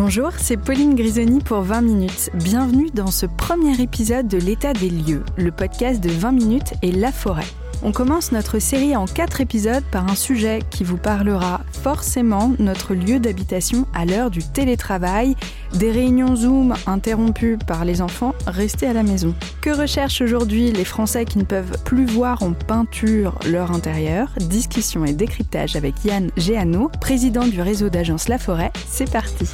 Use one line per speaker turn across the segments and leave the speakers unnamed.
Bonjour, c'est Pauline Grisoni pour 20 minutes. Bienvenue dans ce premier épisode de l'état des lieux, le podcast de 20 minutes et la forêt. On commence notre série en 4 épisodes par un sujet qui vous parlera forcément notre lieu d'habitation à l'heure du télétravail, des réunions Zoom interrompues par les enfants restés à la maison. Que recherchent aujourd'hui les Français qui ne peuvent plus voir en peinture leur intérieur? Discussion et décryptage avec Yann Géano, président du réseau d'agence La Forêt. C'est parti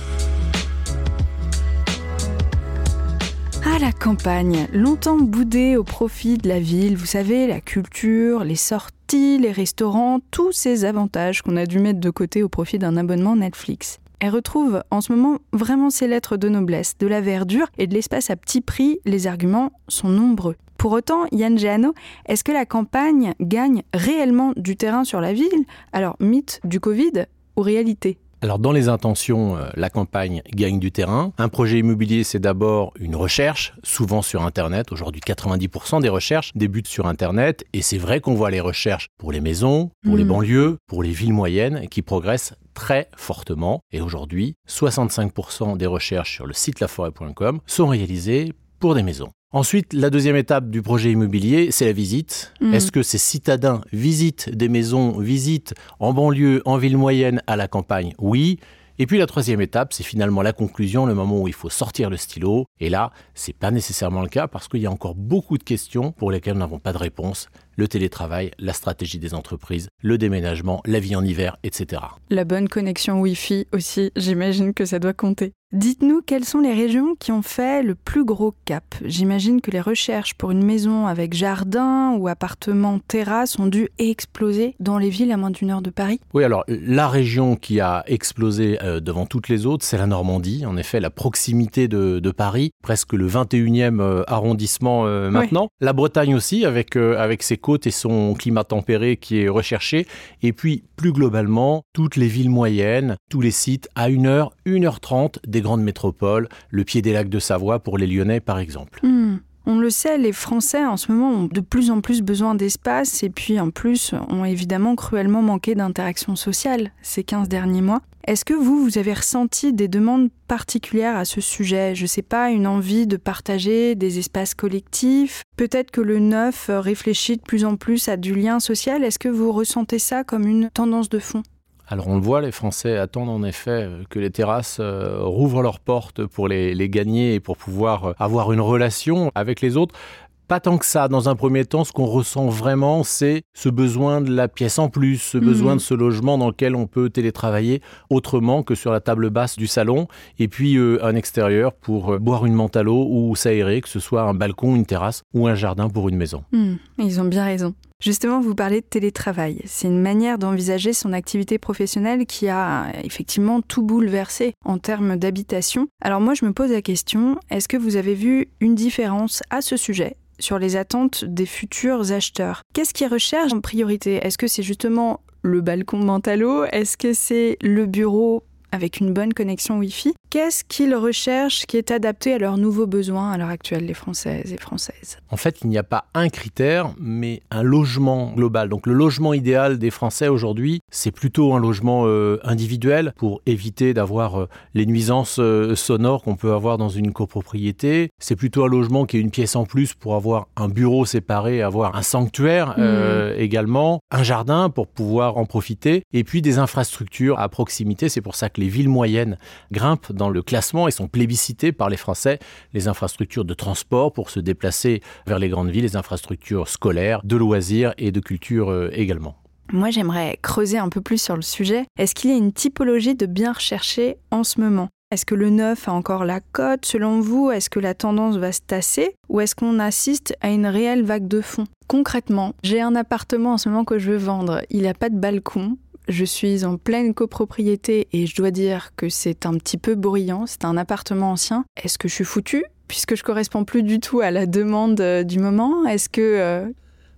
Ah, la campagne, longtemps boudée au profit de la ville, vous savez, la culture, les sorties, les restaurants, tous ces avantages qu'on a dû mettre de côté au profit d'un abonnement Netflix. Elle retrouve en ce moment vraiment ses lettres de noblesse, de la verdure et de l'espace à petit prix. Les arguments sont nombreux. Pour autant, Yann Géano, est-ce que la campagne gagne réellement du terrain sur la ville? Alors, mythe du Covid ou réalité?
Alors dans les intentions, euh, la campagne gagne du terrain. Un projet immobilier, c'est d'abord une recherche, souvent sur Internet. Aujourd'hui, 90% des recherches débutent sur Internet. Et c'est vrai qu'on voit les recherches pour les maisons, pour les
Mhm.
banlieues, pour les villes moyennes, qui progressent très fortement. Et aujourd'hui, 65% des recherches sur le site laforêt.com sont réalisées pour des maisons. Ensuite, la deuxième étape du projet immobilier, c'est la visite.
Mhm.
Est-ce que ces citadins visitent des maisons, visitent en banlieue, en ville moyenne, à la campagne? Oui. Et puis la troisième étape, c'est finalement la conclusion, le moment où il faut sortir le stylo. Et là, c'est pas nécessairement le cas parce qu'il y a encore beaucoup de questions pour lesquelles nous n'avons pas de réponse. Le télétravail, la stratégie des entreprises, le déménagement, la vie en hiver, etc.
La bonne connexion Wi-Fi aussi, j'imagine que ça doit compter. Dites-nous quelles sont les régions qui ont fait le plus gros cap. J'imagine que les recherches pour une maison avec jardin ou appartement terrasse ont dû exploser dans les villes à moins d'une heure de Paris.
Oui, alors la région qui a explosé euh, devant toutes les autres, c'est la Normandie. En effet, la proximité de, de Paris, presque le 21e euh, arrondissement euh, maintenant. La Bretagne aussi, avec, euh, avec ses côtes et son climat tempéré qui est recherché. Et puis, plus globalement, toutes les villes moyennes, tous les sites à 1h, 1h30 des grandes métropoles, le pied des lacs de Savoie pour les Lyonnais par exemple.
Hmm. On le sait, les Français en ce moment ont de plus en plus besoin d'espace et puis en plus ont évidemment cruellement manqué d'interaction sociale ces 15 derniers mois. Est-ce que vous, vous avez ressenti des demandes particulières à ce sujet? Je sais pas, une envie de partager des espaces collectifs? Peut-être que le neuf réfléchit de plus en plus à du lien social? Est-ce que vous ressentez ça comme une tendance de fond?
Alors on le voit, les Français attendent en effet euh, que les terrasses euh, rouvrent leurs portes pour les, gagner et pour pouvoir euh, avoir une relation avec les autres. Pas tant que ça. Dans un premier temps, ce qu'on ressent vraiment, c'est ce besoin de la pièce en plus, ce
Mhm.
besoin de ce logement dans lequel on peut télétravailler autrement que sur la table basse du salon, et puis euh, un extérieur pour euh, boire une menthe à l'eau ou s'aérer, que ce soit un balcon, une terrasse ou un jardin pour une maison.
Hmm, ils ont bien raison. Justement, vous parlez de télétravail. C'est une manière d'envisager son activité professionnelle qui a effectivement tout bouleversé en termes d'habitation. Alors moi, je me pose la question, est-ce que vous avez vu une différence à ce sujet sur les attentes des futurs acheteurs. Qu'est-ce qu'ils recherchent en priorité? Est-ce que c'est justement le balcon mentalo Est-ce que c'est le bureau avec une bonne connexion Wi-Fi? Qu'est-ce qu'ils recherchent qui est adapté à leurs nouveaux besoins à l'heure actuelle, les Françaises et Françaises?
En fait, il n'y a pas un critère, mais un logement global. Donc le logement idéal des Français aujourd'hui, c'est plutôt un logement euh, individuel pour éviter d'avoir euh, les nuisances euh, sonores qu'on peut avoir dans une copropriété. C'est plutôt un logement qui est une pièce en plus pour avoir un bureau séparé, avoir un sanctuaire euh, également, un jardin pour pouvoir en profiter, et puis des infrastructures à proximité. C'est pour ça que les villes moyennes grimpent dans le classement et sont plébiscitées par les Français les infrastructures de transport pour se déplacer vers les grandes villes, les infrastructures scolaires, de loisirs et de culture euh, également.
Moi, j'aimerais creuser un peu plus sur le sujet. Est-ce qu'il y a une typologie de bien recherché en ce moment? Est-ce que le neuf a encore la cote selon vous? Est-ce que la tendance va se tasser? Ou est-ce qu'on assiste à une réelle vague de fond Concrètement, j'ai un appartement en ce moment que je veux vendre. Il n'a pas de balcon. Je suis en pleine copropriété et je dois dire que c'est un petit peu bruyant. C'est un appartement ancien. Est-ce que je suis foutue puisque je corresponds plus du tout à la demande euh, du moment? Est-ce que euh,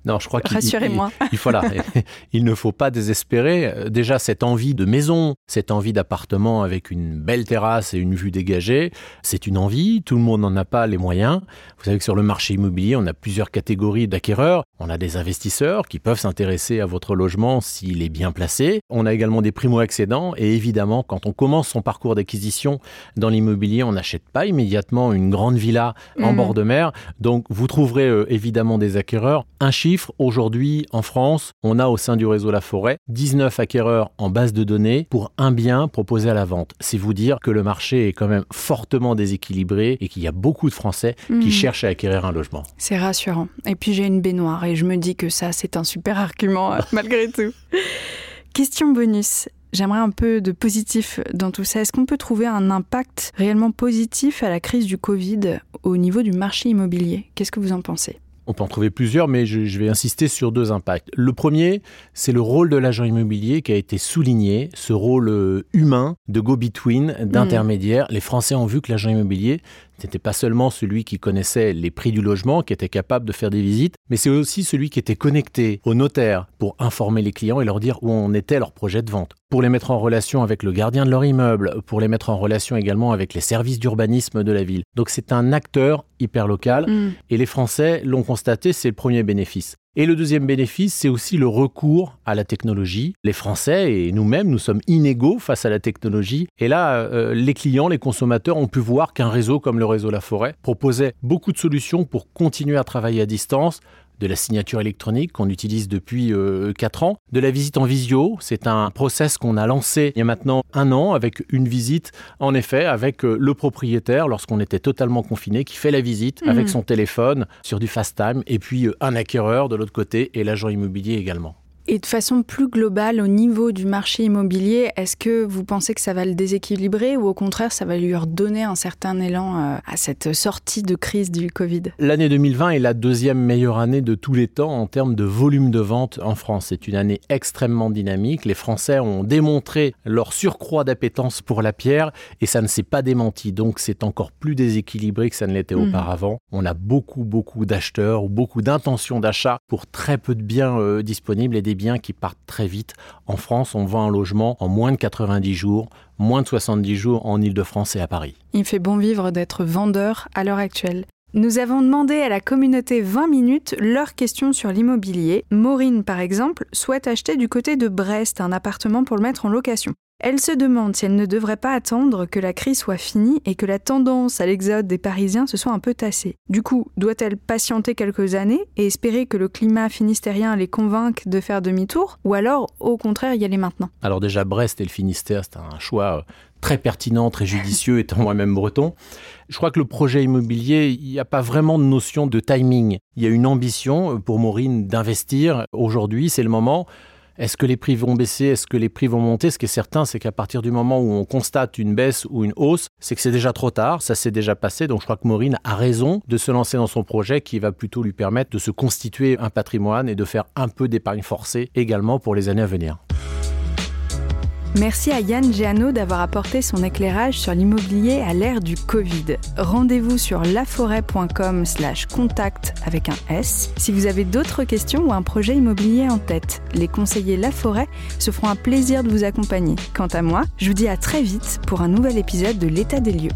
Non, je crois qu'il
Rassurez-moi.
Il, voilà, il ne faut pas désespérer. Déjà, cette envie de maison, cette envie d'appartement avec une belle terrasse et une vue dégagée, c'est une envie. Tout le monde n'en a pas les moyens. Vous savez que sur le marché immobilier, on a plusieurs catégories d'acquéreurs. On a des investisseurs qui peuvent s'intéresser à votre logement s'il est bien placé. On a également des primo-accédants. Et évidemment, quand on commence son parcours d'acquisition dans l'immobilier, on n'achète pas immédiatement une grande villa en mmh. bord de mer. Donc, vous trouverez euh, évidemment des acquéreurs. Un chiffre aujourd'hui en France, on a au sein du réseau La Forêt 19 acquéreurs en base de données pour un bien proposé à la vente. C'est vous dire que le marché est quand même fortement déséquilibré et qu'il y a beaucoup de Français qui hmm. cherchent à acquérir un logement.
C'est rassurant. Et puis j'ai une baignoire et je me dis que ça, c'est un super argument malgré tout. Question bonus. J'aimerais un peu de positif dans tout ça. Est-ce qu'on peut trouver un impact réellement positif à la crise du Covid au niveau du marché immobilier? Qu'est-ce que vous en pensez?
On peut en trouver plusieurs, mais je, vais insister sur deux impacts. Le premier, c'est le rôle de l'agent immobilier qui a été souligné, ce rôle euh, humain de go-between, d'intermédiaire. Les Français ont vu que l'agent immobilier, n'était pas seulement celui qui connaissait les prix du logement, qui était capable de faire des visites, mais c'est aussi celui qui était connecté au notaire pour informer les clients et leur dire où en était leur projet de vente, pour les mettre en relation avec le gardien de leur immeuble, pour les mettre en relation également avec les services d'urbanisme de la ville. Donc c'est un acteur hyper local mm. et les Français l'ont constaté, c'est le premier bénéfice. Et le deuxième bénéfice, c'est aussi le recours à la technologie. Les Français et nous-mêmes, nous sommes inégaux face à la technologie. Et là, euh, les clients, les consommateurs ont pu voir qu'un réseau comme le réseau La Forêt proposait beaucoup de solutions pour continuer à travailler à distance, de la signature électronique qu'on utilise depuis euh, 4 ans, de la visite en visio. C'est un process qu'on a lancé il y a maintenant un an avec une visite, en effet, avec euh, le propriétaire lorsqu'on était totalement confiné, qui fait la visite mhm. avec son téléphone sur du fast time, et puis euh, un acquéreur de l'autre côté et l'agent immobilier également.
Et de façon plus globale, au niveau du marché immobilier, est-ce que vous pensez que ça va le déséquilibrer ou au contraire, ça va lui redonner un certain élan euh, à cette sortie de crise du Covid?
L'année 2020 est la deuxième meilleure année de tous les temps en termes de volume de vente en France. C'est une année extrêmement dynamique. Les Français ont démontré leur surcroît d'appétence pour la pierre et ça ne s'est pas démenti. Donc c'est encore plus déséquilibré que ça ne l'était mmh. auparavant. On a beaucoup, beaucoup d'acheteurs ou beaucoup d'intentions d'achat pour très peu de biens euh, disponibles et des biens qui partent très vite. En France, on vend un logement en moins de 90 jours, moins de 70 jours en Ile-de-France et à Paris.
Il fait bon vivre d'être vendeur à l'heure actuelle. Nous avons demandé à la communauté 20 minutes leurs questions sur l'immobilier. Maureen, par exemple, souhaite acheter du côté de Brest un appartement pour le mettre en location. Elle se demande si elle ne devrait pas attendre que la crise soit finie et que la tendance à l'exode des Parisiens se soit un peu tassée. Du coup, doit-elle patienter quelques années et espérer que le climat finistérien les convainque de faire demi-tour ou alors au contraire y aller maintenant?
Alors déjà Brest et le Finistère, c'est un choix euh, très pertinent, très judicieux, étant moi-même breton. Je crois que le projet immobilier, il n'y a pas vraiment de notion de timing. Il y a une ambition euh, pour Maureen d'investir. Aujourd'hui, c'est le moment. Est-ce que les prix vont baisser? Est-ce que les prix vont monter? Ce qui est certain, c'est qu'à partir du moment où on constate une baisse ou une hausse, c'est que c'est déjà trop tard, ça s'est déjà passé. Donc je crois que Maureen a raison de se lancer dans son projet qui va plutôt lui permettre de se constituer un patrimoine et de faire un peu d'épargne forcée également pour les années à venir.
Merci à Yann Giano d'avoir apporté son éclairage sur l'immobilier à l'ère du Covid. Rendez-vous sur laforêt.com slash contact avec un S si vous avez d'autres questions ou un projet immobilier en tête. Les conseillers La Forêt se feront un plaisir de vous accompagner. Quant à moi, je vous dis à très vite pour un nouvel épisode de l'état des lieux.